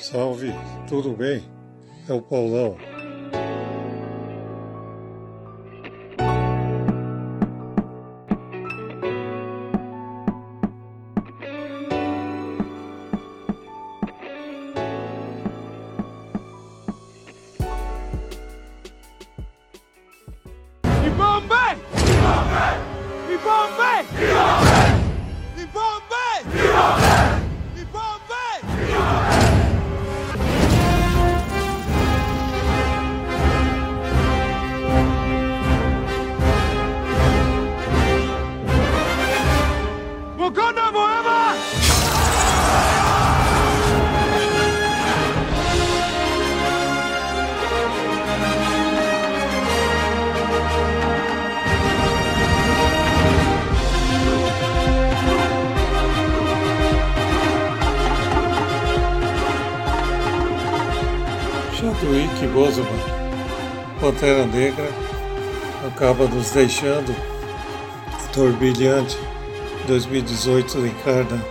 Salve, tudo bem? É o Paulão. Ibambe! Ibambe! Ibambe! Ibambe! Chadwick Boseman, Pantera Negra, acaba nos deixando. Ator brilhante, 2018 encarna.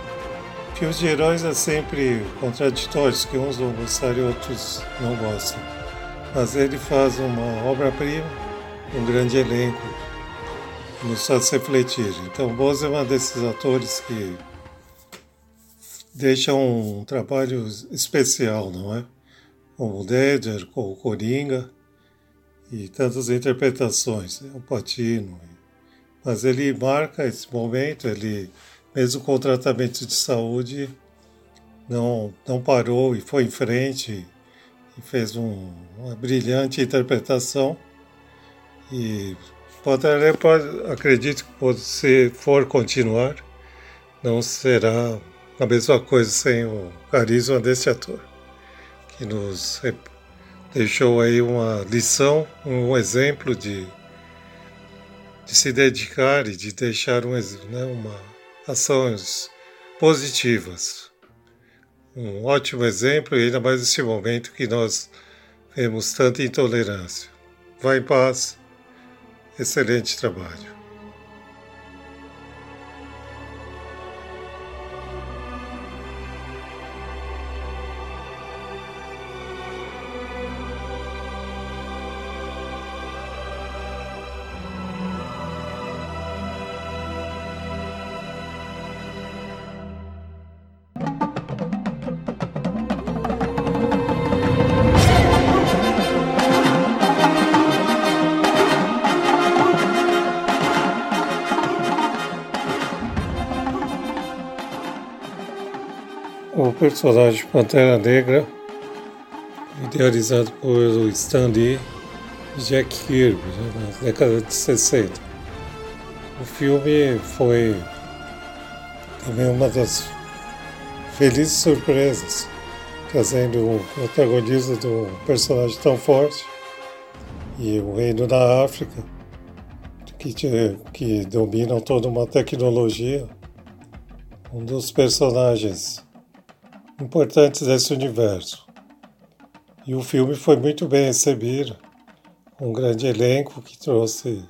Filmes de heróis é sempre contraditórios, que uns vão gostar e outros não gostam. Mas ele faz uma obra-prima, um grande elenco, nos faz refletir. Então, Boseman é um desses atores que deixam um trabalho especial, não é? Como o Ledger, como o Coringa e tantas interpretações, né? o Patino. Mas ele marca esse momento, ele, mesmo com o tratamento de saúde, não, não parou e foi em frente e fez um, uma brilhante interpretação. E pode, acredito que se for continuar, não será a mesma coisa sem o carisma desse ator que nos deixou aí uma lição, um exemplo de, de se dedicar e de deixar um, né, uma ações positivas. Um ótimo exemplo, e ainda mais nesse momento que nós vemos tanta intolerância. Vá em paz, excelente trabalho. O personagem Pantera Negra, idealizado por Stan Lee e Jack Kirby, né, na década de 60. O filme foi também uma das felizes surpresas, trazendo o protagonismo de um personagem tão forte e o reino da África, que, que dominam toda uma tecnologia. Um dos personagens importantes desse universo. E o filme foi muito bem recebido, um grande elenco que trouxe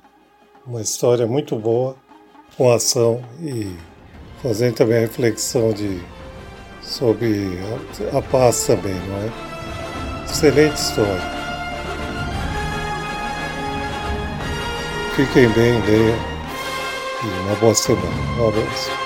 uma história muito boa, com ação e fazendo também a reflexão de, sobre a, a paz também, não é? Excelente história. Fiquem bem, leiam e uma boa semana. Um abraço.